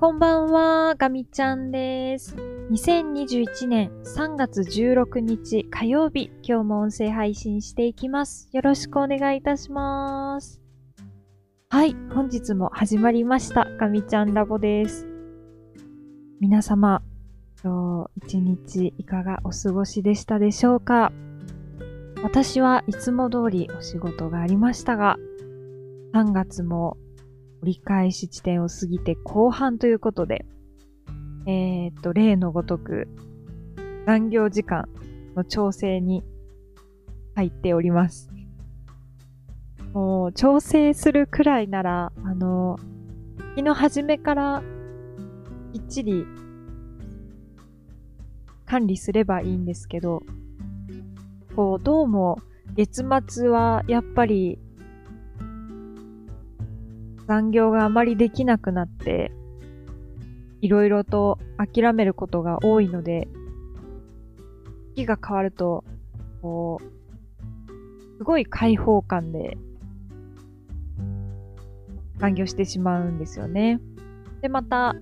こんばんは、ガミちゃんです。2021年3月16日火曜日、今日も音声配信していきます。よろしくお願いいたします。はい、本日も始まりました、ガミちゃんラボです。皆様、今日一日いかがお過ごしでしたでしょうか？私はいつも通りお仕事がありましたが、3月も折り返し地点を過ぎて後半ということで、えー、っと、例のごとく残業時間の調整に入っております。もう調整するくらいなら、あの、日の初めからきっちり管理すればいいんですけど、こう、どうも月末はやっぱり残業があまりできなくなって、いろいろと諦めることが多いので、月が変わると、こう、すごい開放感で残業してしまうんですよね。で、また、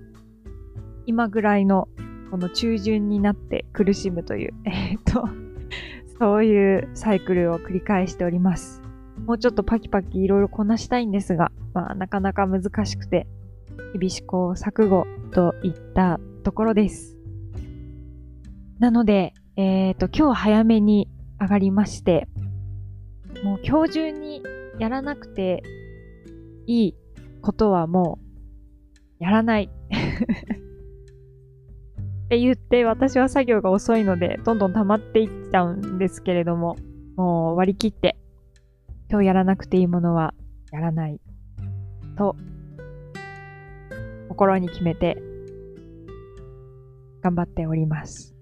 今ぐらいの、この中旬になって苦しむという、えっと、そういうサイクルを繰り返しております。もうちょっとパキパキいろいろこなしたいんですが、まあなかなか難しくて、日々試行錯誤といったところです。なので、えっ、と、今日早めに上がりまして、もう今日中にやらなくていいことはもうやらない。って言って私は作業が遅いのでどんどん溜まっていっちゃうんですけれども、もう割り切って今日やらなくていいものはやらないと心に決めて頑張っております。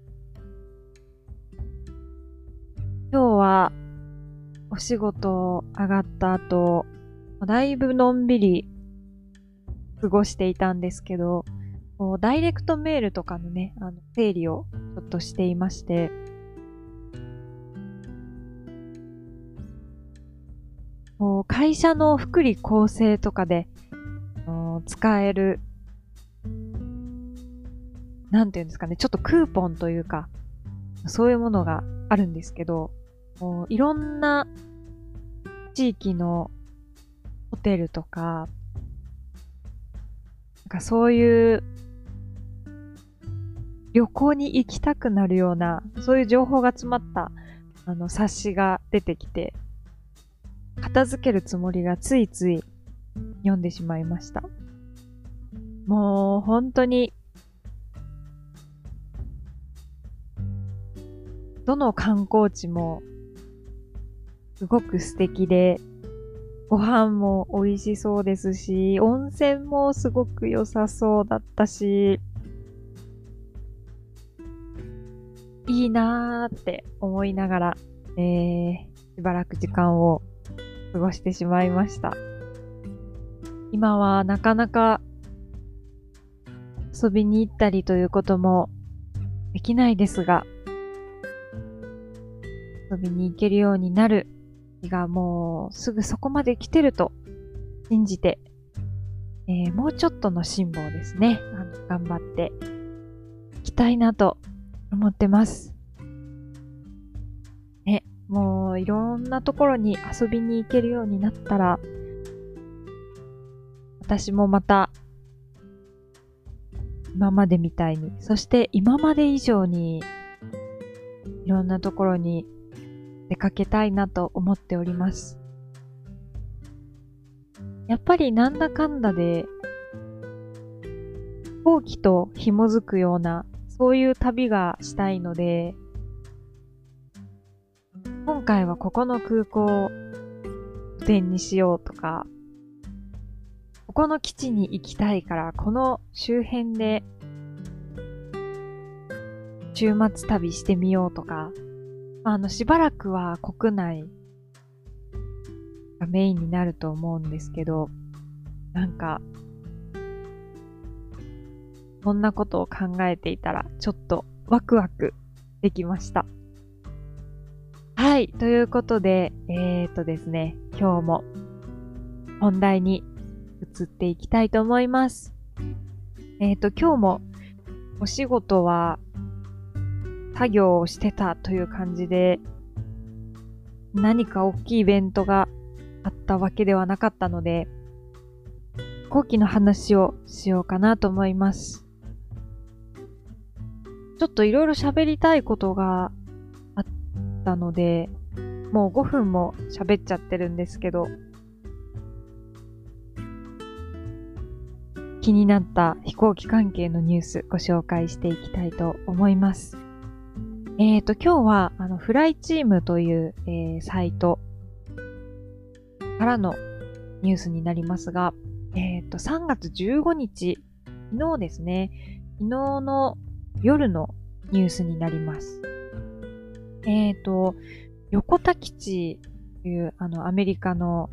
今日はお仕事上がった後、だいぶのんびり過ごしていたんですけど、こうダイレクトメールとかのね、あの整理をちょっとしていまして、会社の福利厚生とかで使える、なんていうんですかね、ちょっとクーポンというか、そういうものがあるんですけど、いろんな地域のホテルとか、なんかそういう旅行に行きたくなるような、そういう情報が詰まったあの冊子が出てきて、片付けるつもりがついつい読んでしまいました。もう本当に、どの観光地もすごく素敵で、ご飯も美味しそうですし、温泉もすごく良さそうだったし、いいなーって思いながら、えー、しばらく時間を過ごしてしまいました。今はなかなか遊びに行ったりということもできないですが、遊びに行けるようになる日がもうすぐそこまで来てると信じて、えーもうちょっとの辛抱ですね。あの頑張っていきたいなと思ってます。いろんなところに遊びに行けるようになったら、私もまた今までみたいに、そして今まで以上にいろんなところに出かけたいなと思っております。やっぱりなんだかんだで飛行機と紐づくようなそういう旅がしたいので、回はここの空港を点にしようとか、ここの基地に行きたいから、この周辺で週末旅してみようとか、あの、しばらくは国内がメインになると思うんですけど、なんか、そんなことを考えていたら、ちょっとワクワクできました。はい。ということで、えー、っとですね、今日も本題に移っていきたいと思います。えっ、と、今日もお仕事は作業をしてたという感じで、何か大きいイベントがあったわけではなかったので、後期の話をしようかなと思います。ちょっといろいろ喋りたいことがったので、もう5分も喋っちゃってるんですけど、気になった飛行機関係のニュースご紹介していきたいと思います。えっ、ー、と、今日は、あの、フライチームという、えー、サイトからのニュースになりますが、えっ、ー、と、3月15日、昨日ですね、昨日の夜のニュースになります。えっ、と、横田基地という、あの、アメリカの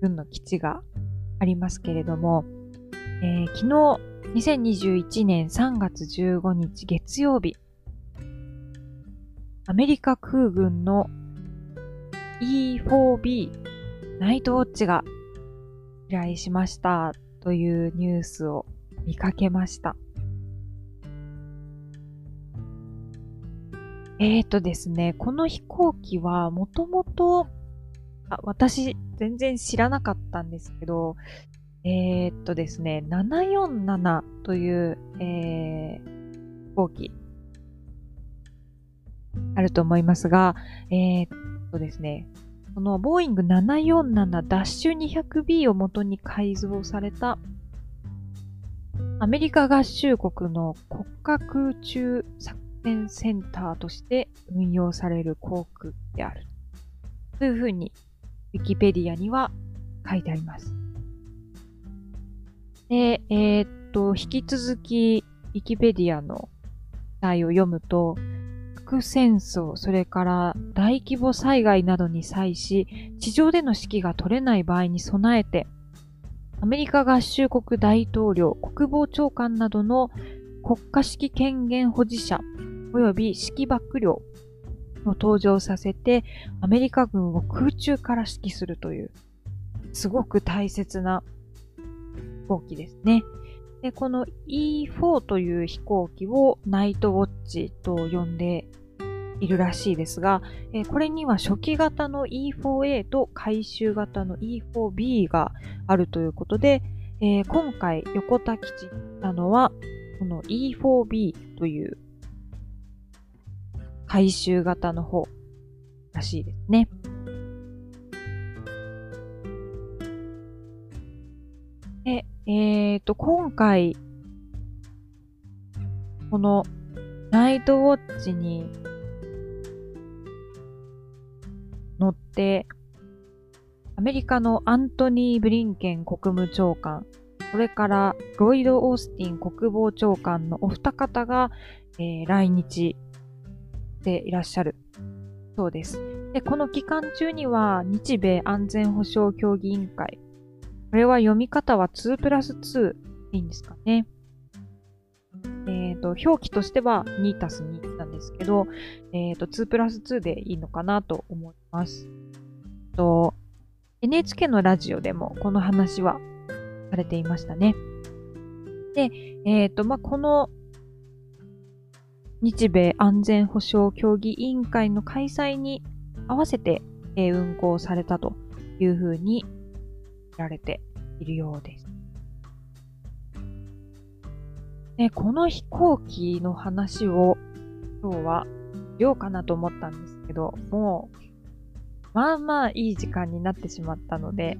軍の基地がありますけれども、えー、昨日、2021年3月15日月曜日、アメリカ空軍の E4B ナイトウォッチが依頼しましたというニュースを見かけました。えーとですね、この飛行機はもともと、あ、私全然知らなかったんですけど、えー、っとですね、747という、えー、飛行機あると思いますが、えー、っとですね、このボーイング 747-200B を元に改造されたアメリカ合衆国の国家空中作戦センターとして運用される航空である。というふうに、ウィキペディアには書いてあります。で、えー、っと、引き続き、ウィキペディアの題を読むと、核戦争、それから大規模災害などに際し、地上での指揮が取れない場合に備えて、アメリカ合衆国大統領、国防長官などの国家指揮権限保持者、及び指揮幕僚を登場させて、アメリカ軍を空中から指揮するという、すごく大切な飛行機ですね。で、この E4 という飛行機をナイトウォッチと呼んでいるらしいですが、えこれには初期型の E4A と回収型の E4B があるということで、えー、今回横田基地なのはこの E4B という回収型の方らしいですね。で、えっ、ー、と、今回、このナイトウォッチに乗って、アメリカのアントニー・ブリンケン国務長官、それからロイド・オースティン国防長官のお二方が、えー、来日でいらっしゃるそうです。で、この期間中には日米安全保障協議委員会、これは読み方は2プラス2でいいんですかね。えっ、ー、と、表記としては2たす2なんですけど、えっ、ー、と、2プラス2でいいのかなと思います。と、NHK のラジオでもこの話はされていましたね。で、えっ、ー、と、まあ、この日米安全保障協議委員会の開催に合わせて、え、運行されたというふうにられているようです。ね、この飛行機の話を今日はしようかなと思ったんですけど、もう、まあまあいい時間になってしまったので、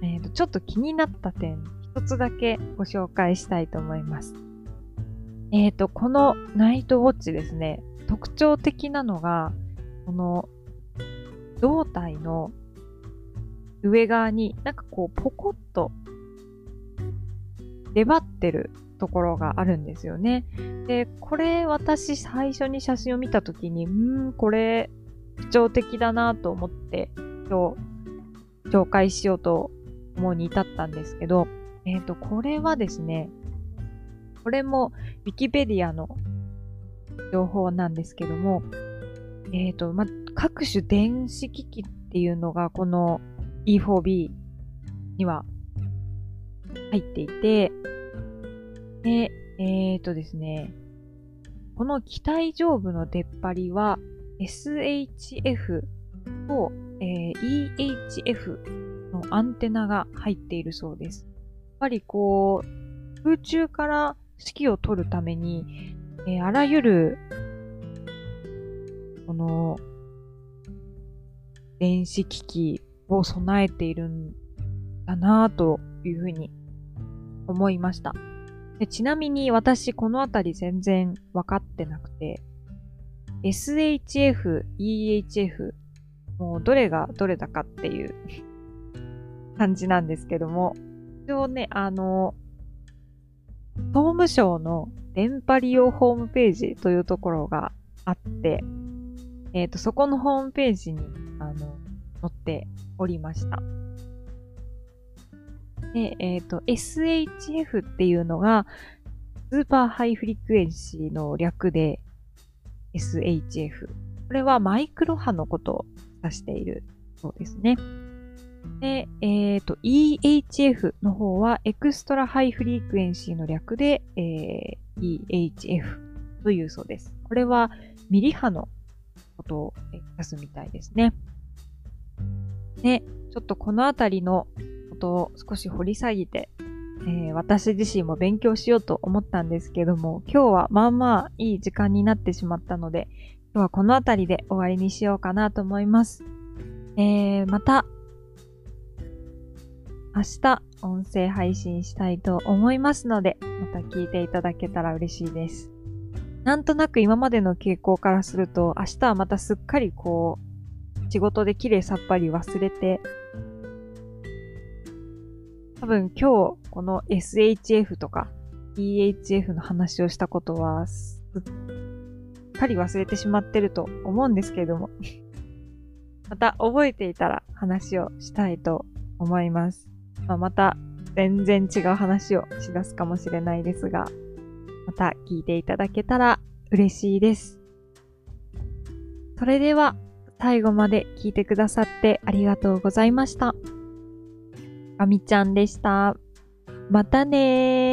えーと、ちょっと気になった点、一つだけご紹介したいと思います。えっ、ー、と、このナイトウォッチですね、特徴的なのが、この胴体の上側になんかこうポコッと出張ってるところがあるんですよね。で、これ私最初に写真を見た時に、んー、これ特徴的だなと思って今日紹介しようと思うに至ったんですけど、えっ、ー、と、これはですね、これも Wikipedia の情報なんですけども、えっ、ー、と、ま、各種電子機器っていうのがこの E4B には入っていて、で、えーとですね、この機体上部の出っ張りは SHF と、えー、EHF のアンテナが入っているそうです。やっぱりこう、空中から指揮を取るために、えー、あらゆる、この、電子機器を備えているんだなぁというふうに思いました。でちなみに私このあたり全然分かってなくて、SHF、EHF、もうどれがどれだかっていう 感じなんですけども、一応ね、あの、総務省の電波利用ホームページというところがあって、えっ、ー、と、そこのホームページに、あの、載っておりました。で、えっ、ー、と、SHF っていうのが、 Super High Frequency の略で SHF。これはマイクロ波のことを指しているそうですね。で、えっ、ー、と、EHF の方は Extra High Frequency の略で、えー、EHF というそうです。これはミリ波のことを指すみたいですね。で、ちょっとこのあたりのことを少し掘り下げて、えー、私自身も勉強しようと思ったんですけども、今日はまあまあいい時間になってしまったので、今日はこの辺りで終わりにしようかなと思います。えー、また、明日音声配信したいと思いますので、また聞いていただけたら嬉しいです。なんとなく今までの傾向からすると、明日はまたすっかりこう、仕事で綺麗さっぱり忘れて、多分今日この SHF とか EHF の話をしたことはすっかり忘れてしまってると思うんですけれども また覚えていたら話をしたいと思います。まあ、また全然違う話をしだすかもしれないですが、また聞いていただけたら嬉しいです。それでは最後まで聞いてくださってありがとうございました。あみちゃんでした。またねー。